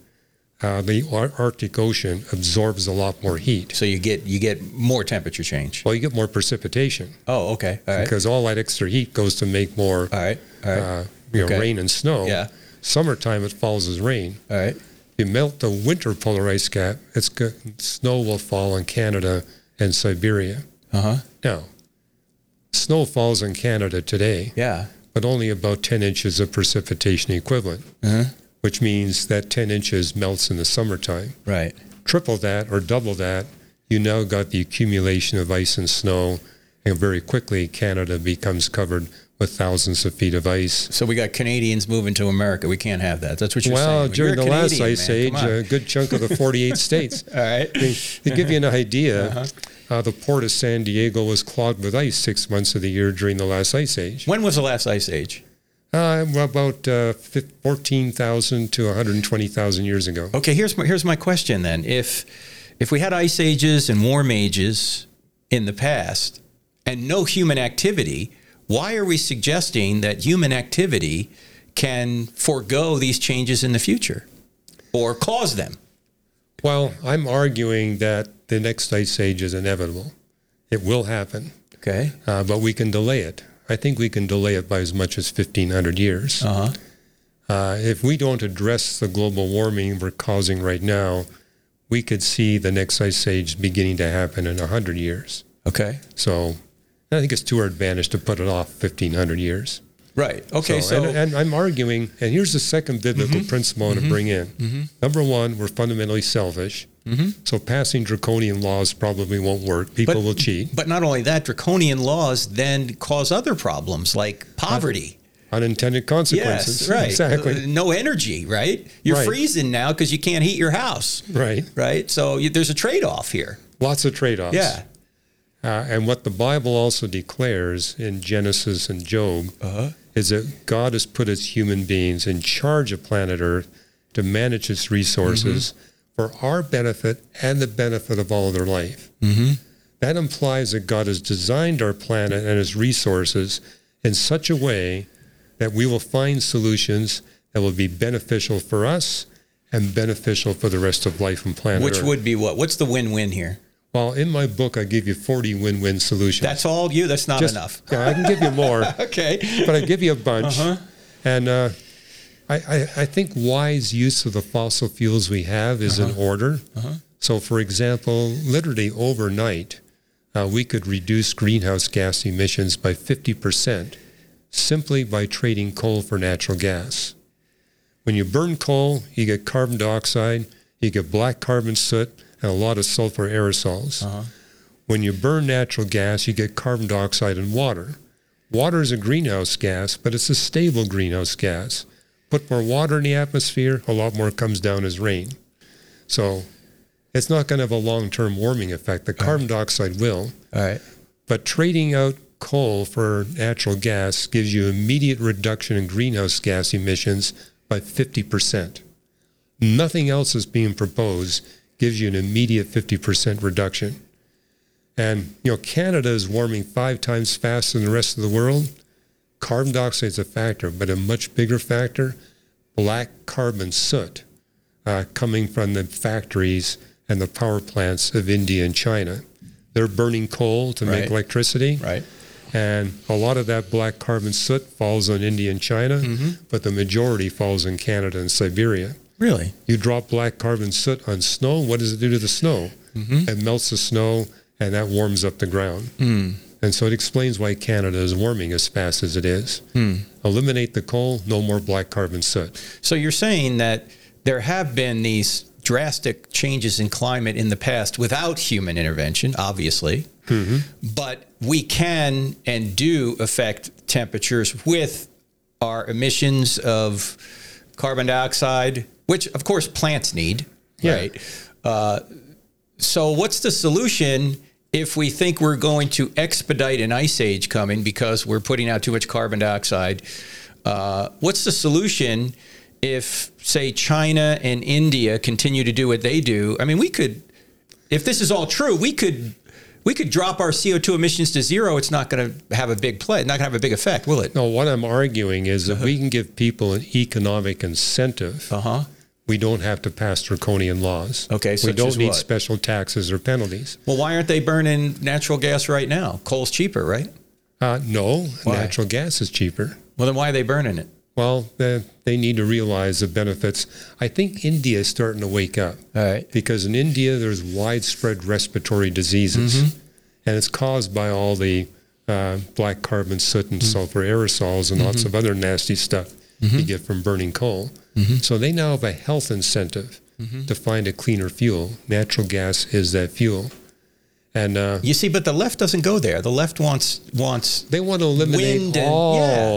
uh, the Ar- Arctic Ocean absorbs a lot more heat. So you get you get more temperature change. Well, you get more precipitation Oh, okay. All right. because all that extra heat goes to make more All right. All right. uh, you know, Okay. rain and snow. Yeah. Summertime, it falls as rain. All right. If you melt the winter polar ice cap, it's go- snow will fall in Canada and Siberia. Uh huh. Now, snow falls in Canada today, Yeah. But only about 10 inches of precipitation equivalent, Uh-huh. which means that 10 inches melts in the summertime. Right. Triple that or double that, you now got the accumulation of ice and snow, and very quickly Canada becomes covered with thousands of feet of ice. So we got Canadians moving to America. We can't have that. That's what you're Well, saying. during You're the a last ice man. age, a good chunk of the 48 (laughs) states. All right. I mean, to give you an idea, Uh-huh. Uh, the port of San Diego was clogged with ice six months of the year during the last ice age. When was the last ice age? Uh, about uh, 14,000 to 120,000 years ago. Okay, here's my, here's my question then. If if we had ice ages and warm ages in the past and no human activity, why are we suggesting that human activity can forego these changes in the future or cause them? Well, I'm arguing that the next ice age is inevitable. It will happen, Okay. uh, but we can delay it. I think we can delay it by as much as 1,500 years. Uh-huh. Uh, if we don't address the global warming we're causing right now, we could see the next ice age beginning to happen in 100 years. Okay. So I think it's to our advantage to put it off 1,500 years. Right. Okay. So, and, and I'm arguing, and here's the second biblical mm-hmm. principle I want to mm-hmm. bring in. Mm-hmm. Number one, we're fundamentally selfish. So passing draconian laws probably won't work. People But- will cheat. but not only that, draconian laws then cause other problems like poverty. Unintended consequences. Yes, right. Exactly. Uh, no energy, right? You're Right. freezing now because you can't heat your house, right. right? So you, there's a trade-off here. Lots of trade offs. Yeah. Uh, and what the Bible also declares in Genesis and Job Uh-huh. is that God has put his human beings in charge of planet Earth to manage its resources for our benefit and the benefit of all of their life. Mm-hmm. That implies that God has designed our planet and its resources in such a way that we will find solutions that will be beneficial for us and beneficial for the rest of life on planet Which Earth. would be what? What's the win-win here? Well, in my book, I give you 40 win-win solutions. That's all you. That's not Just- enough. Yeah, I can give you more, (laughs) Okay. but I give you a bunch. Uh-huh. And uh, I, I, I think wise use of the fossil fuels we have is Uh-huh. in order. So, for example, literally overnight, uh, we could reduce greenhouse gas emissions by 50% simply by trading coal for natural gas. When you burn coal, you get carbon dioxide, you get black carbon soot, and a lot of sulfur aerosols. Uh-huh. When you burn natural gas, you get carbon dioxide and water. Water is a greenhouse gas, but it's a stable greenhouse gas. Put more water in the atmosphere, a lot more comes down as rain. So it's not going to have a long term warming effect. The carbon dioxide will. All right. But trading out coal for natural gas gives you immediate reduction in greenhouse gas emissions by 50%. Nothing else is being proposed gives you an immediate 50% reduction. And, you know, Canada is warming five times faster than the rest of the world. Carbon dioxide is a factor, but a much bigger factor, black carbon soot uh, coming from the factories and the power plants of India and China. They're burning coal to make electricity. Right. And a lot of that black carbon soot falls on India and China, Mm-hmm. but the majority falls in Canada and Siberia. Really? You drop black carbon soot on snow, what does it do to the snow? Mm-hmm. It melts the snow and that warms up the ground. Hmm. And so it explains why Canada is warming as fast as it is. Hmm. Eliminate the coal, no more black carbon soot. So you're saying that there have been these drastic changes in climate in the past without human intervention, obviously, but we can and do affect temperatures with our emissions of carbon dioxide, which of course plants need, Yeah. right? Uh, so what's the solution if we think we're going to expedite an ice age coming because we're putting out too much carbon dioxide, uh, what's the solution if, say, China and India continue to do what they do? I mean, we could, if this is all true, we could. We could drop our CO2 emissions to zero. It's not going to have a big play. Not going to have a big effect, will it? No, what I'm arguing is that we can give people an economic incentive. Uh huh. We don't have to pass draconian laws. Okay, we don't need what? special taxes or penalties. Well, why aren't they burning natural gas right now? Coal's cheaper, right? Uh, no, Why? natural gas is cheaper. Well, then why are they burning it? Well, they, they need to realize the benefits. I think India is starting to wake up All right. because in India there's widespread respiratory diseases, Mm-hmm. and it's caused by all the uh, black carbon, soot, Mm-hmm. and sulfur aerosols and lots of other nasty stuff you get from burning coal. Mm-hmm. So they now have a health incentive to find a cleaner fuel. Natural gas is that fuel, and uh, You see, but the left doesn't go there. The left wants wants they want to eliminate Wind and- all.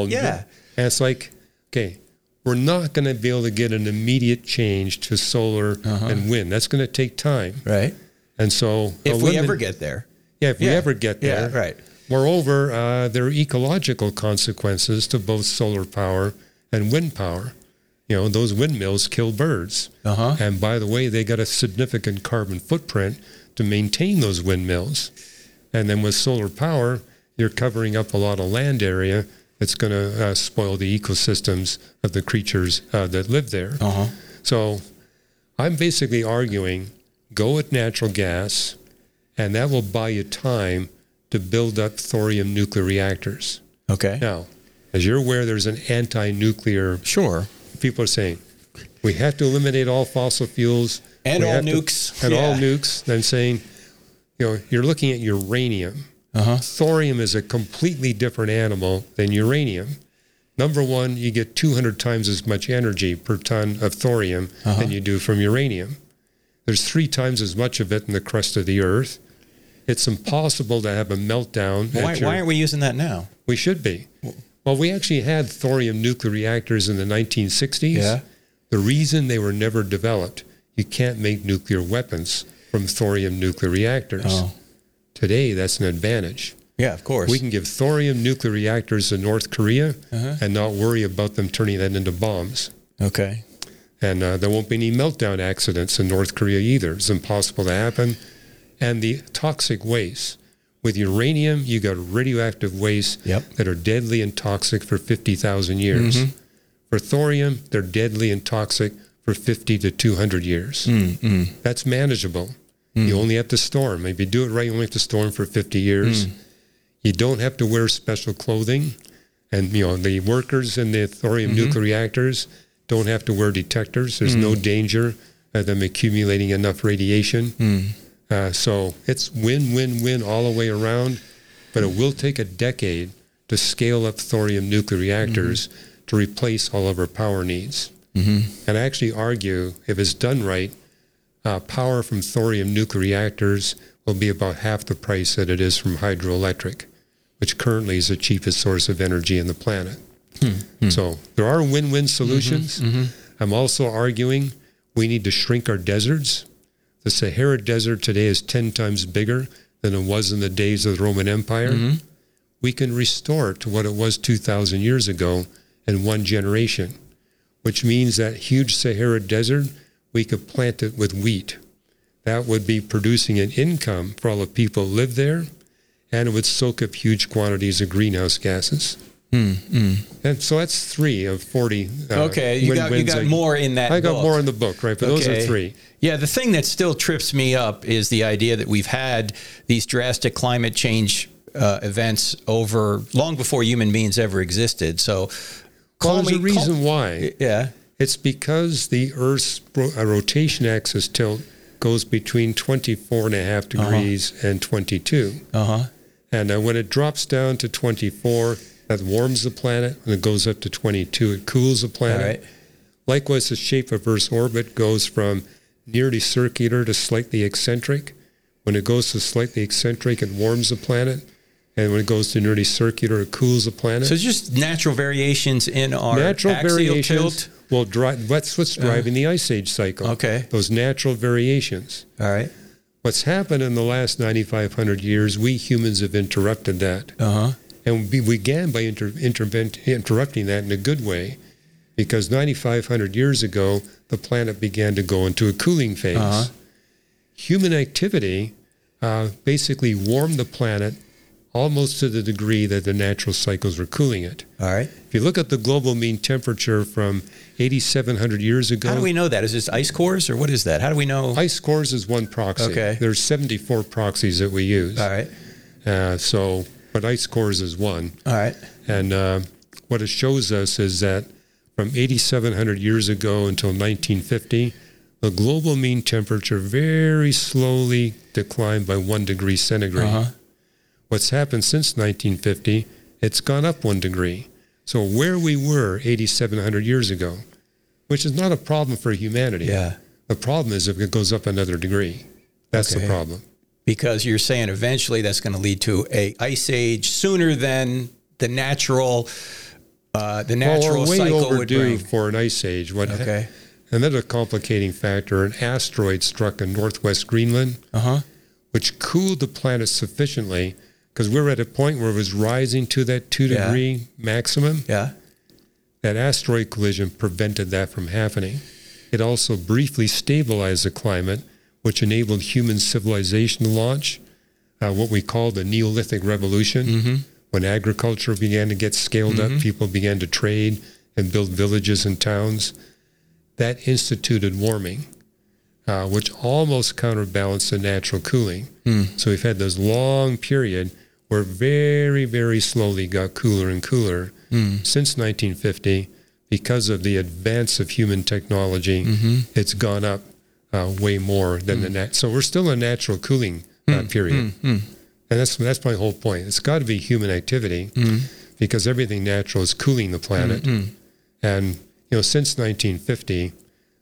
yeah, yeah. And it's like, okay, we're not going to be able to get an immediate change to solar Uh-huh. and wind. That's going to take time. right. And so, If we ever get there, yeah, if we ever get Yeah, there, right. Moreover, uh, there are ecological consequences to both solar power and wind power. You know, those windmills kill birds. Uh-huh. And by the way, they got a significant carbon footprint to maintain those windmills. And then with solar power, you're covering up a lot of land area that's going to uh, spoil the ecosystems of the creatures uh, that live there. Uh-huh. So I'm basically arguing go with natural gas, and that will buy you time to build up thorium nuclear reactors. okay, Now, as you're aware, there's an anti nuclear, sure, people are saying we have to eliminate all fossil fuels And all have to- nukes. and all Yeah. nukes. Then saying, you know, you're looking at uranium. uh-huh. Thorium is a completely different animal than uranium. Number one, you get 200 times as much energy per ton of thorium Uh-huh. than you do from uranium. There's three times as much of it in the crust of the earth. It's impossible to have a meltdown. Why, your- why aren't we using that now? we should be. Well, we actually had thorium nuclear reactors in the 1960s. Yeah. The reason they were never developed, you can't make nuclear weapons from thorium nuclear reactors. Oh. Today, that's an advantage. Yeah, of course. We can give thorium nuclear reactors to North Korea Uh-huh. and not worry about them turning that into bombs. okay. And uh, there won't be any meltdown accidents in North Korea either. It's impossible to happen. And the toxic waste. With uranium, you got radioactive waste Yep. that are deadly and toxic for 50,000 years. Mm-hmm. For thorium, they're deadly and toxic for 50 to 200 years. Mm-hmm. That's manageable. Mm. You only have to store them. If you do it right, you only have to store them for 50 years. Mm. You don't have to wear special clothing. And, you know, the workers in the thorium Mm-hmm. nuclear reactors don't have to wear detectors. There's no Mm. danger of them accumulating enough radiation. Uh, so it's win, win, win all the way around. But it will take a decade to scale up thorium nuclear reactors to replace all of our power needs. Mm-hmm. And I actually argue if it's done right, uh, power from thorium nuclear reactors will be about half the price that it is from hydroelectric, which currently is the cheapest source of energy on the planet. So there are win-win solutions. I'm also arguing we need to shrink our deserts. The Sahara Desert today is 10 times bigger than it was in the days of the Roman Empire. Mm-hmm. We can restore it to what it was 2,000 years ago in one generation, which means that huge Sahara Desert, we could plant it with wheat. That would be producing an income for all the people who live there, and it would soak up huge quantities of greenhouse gases. And so that's three of 40. Uh, Okay, you got you got more in that. I got book. more in the book, right? But those are three. Yeah, the thing that still trips me up is the idea that we've had these drastic climate change uh, events over long before human beings ever existed. So, Well, there's me, a reason call- why. Yeah. It's because the Earth's uh, rotation axis tilt goes between 24 and a half degrees and 22. Uh huh. And uh, when it drops down to 24, that warms the planet. When it goes up to 22, it cools the planet. right. Likewise, the shape of Earth's orbit goes from nearly circular to slightly eccentric. When it goes to slightly eccentric, it warms the planet. And when it goes to nearly circular, it cools the planet. So it's just natural variations in our natural axial variations tilt. will drive. That's what's driving the ice age cycle. Okay. Those natural variations. All right. What's happened in the last 9,500 years, we humans have interrupted that. Uh huh. And we began by inter- intervent- interrupting that in a good way because 9,500 years ago, the planet began to go into a cooling phase. Uh-huh. Human activity uh, basically warmed the planet almost to the degree that the natural cycles were cooling it. All right. If you look at the global mean temperature from 8,700 years ago, How do we know that? Is this ice cores or what is that? How do we know? ice cores is one proxy. Okay. There's 74 proxies that we use. All right. Uh, so, but ice cores is one. All right. And uh, what it shows us is that from 8,700 years ago until 1950, the global mean temperature very slowly declined by one degree centigrade. Uh-huh. What's happened since 1950, it's gone up one degree. So where we were 8,700 years ago, which is not a problem for humanity. Yeah. The problem is if it goes up another degree. That's Okay. the problem. Because you're saying eventually that's going to lead to a ice age sooner than the natural, uh, the natural well, way cycle would overdue for an ice age. What Okay. Another complicating factor: an asteroid struck in northwest Greenland, Uh huh. which cooled the planet sufficiently because we're at a point where it was rising to that two Yeah. degree maximum. Yeah. That asteroid collision prevented that from happening. It also briefly stabilized the climate, which enabled human civilization to launch uh, what we call the Neolithic Revolution. Mm-hmm. When agriculture began to get scaled up, people began to trade and build villages and towns. That instituted warming, uh, which almost counterbalanced the natural cooling. So we've had this long period where very, very slowly got cooler and cooler since 1950 because of the advance of human technology. It's gone up uh, way more than the hmm. nat. So we're still in a natural cooling uh, hmm. period, hmm. and that's that's my whole point. It's got to be human activity because everything natural is cooling the planet, and you know since 1950.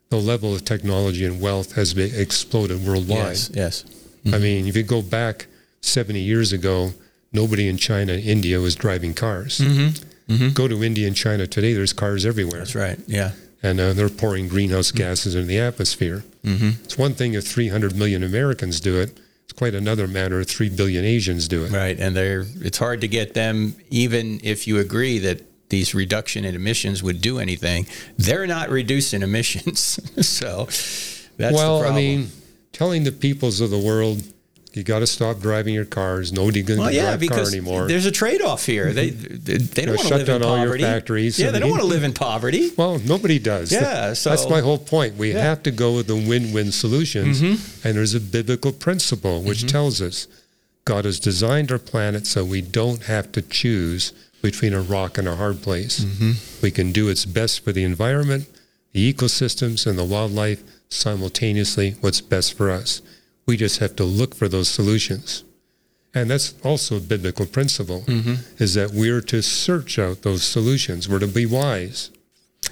The level of technology and wealth has been exploded worldwide. Yes. Yes. I mean, if you go back 70 years ago, nobody in China and India was driving cars. Mm-hmm. Mm-hmm. Go to India and China today, there's cars everywhere. That's right. Yeah. And uh, they're pouring greenhouse gases into the atmosphere. It's one thing if 300 million Americans do it, it's quite another matter if 3 billion Asians do it. Right. And they're it's hard to get them even if you agree that these reduction in emissions would do anything. They're not reducing emissions. (laughs) so that's well, the I mean, telling the peoples of the world, you got to stop driving your cars. Nobody to well, yeah, drive a car anymore. there's a trade-off here. They they, they don't want to shut live in down all your factories Yeah, they don't want to live in poverty. Well, nobody does. Yeah, so- that's my whole point. We Yeah. Mm-hmm. have to go with the win-win solutions, and there's a biblical principle which tells us God has designed our planet so we don't have to choose between a rock and a hard place. Mm-hmm. We can do its best for the environment, the ecosystems, and the wildlife simultaneously. What's best for us? We just have to look for those solutions. And that's also a biblical principle, Mm-hmm. is that we're to search out those solutions. We're to be wise.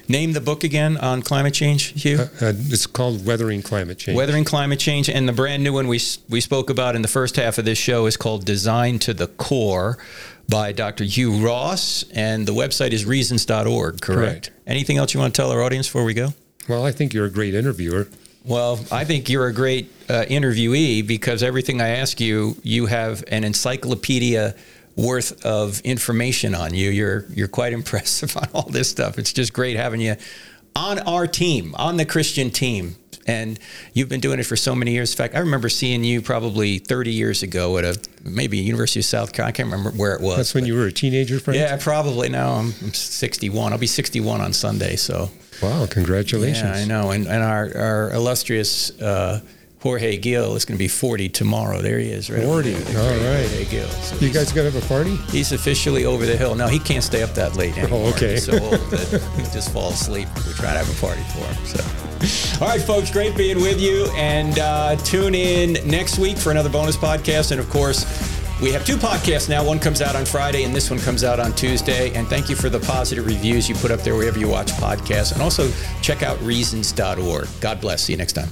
Name the book again on climate change, Hugh. Uh, it's called Weathering Climate Change. Weathering climate change, and the brand new one we we spoke about in the first half of this show is called "Design to the Core" by Dr. Hugh Ross, and the website is reasons.org. Correct. Correct. Anything else you want to tell our audience before we go? well, I think you're a great interviewer. Well, I think you're a great uh, interviewee because everything I ask you, you have an encyclopedia worth of information on you. You're you're quite (laughs) impressive on all this stuff. It's just great having you on our team, on the Christian team. And you've been doing it for so many years. In fact, I remember seeing you probably 30 years ago at a maybe University of South Carolina. I can't remember where it was. That's when you were a teenager, Frank? yeah, probably. Now I'm, I'm 61. I'll be 61 on Sunday. So Wow, congratulations. yeah, I know. And and our our illustrious uh, Jorge Gil is going to be 40 tomorrow. There he is, right? 40. All right. Jorge Gil. So You guys going to have a party? he's officially over the hill. No, he can't stay up that late anymore. Oh, okay. He's so old that he just falls asleep. We try to have a party for him. So, (laughs) all right, folks, great being with you, and uh, tune in next week for another bonus podcast. And of course. We have two podcasts now. One comes out on Friday, and this one comes out on Tuesday. And thank you for the positive reviews you put up there wherever you watch podcasts. And also check out reasons.org. God bless. See you next time.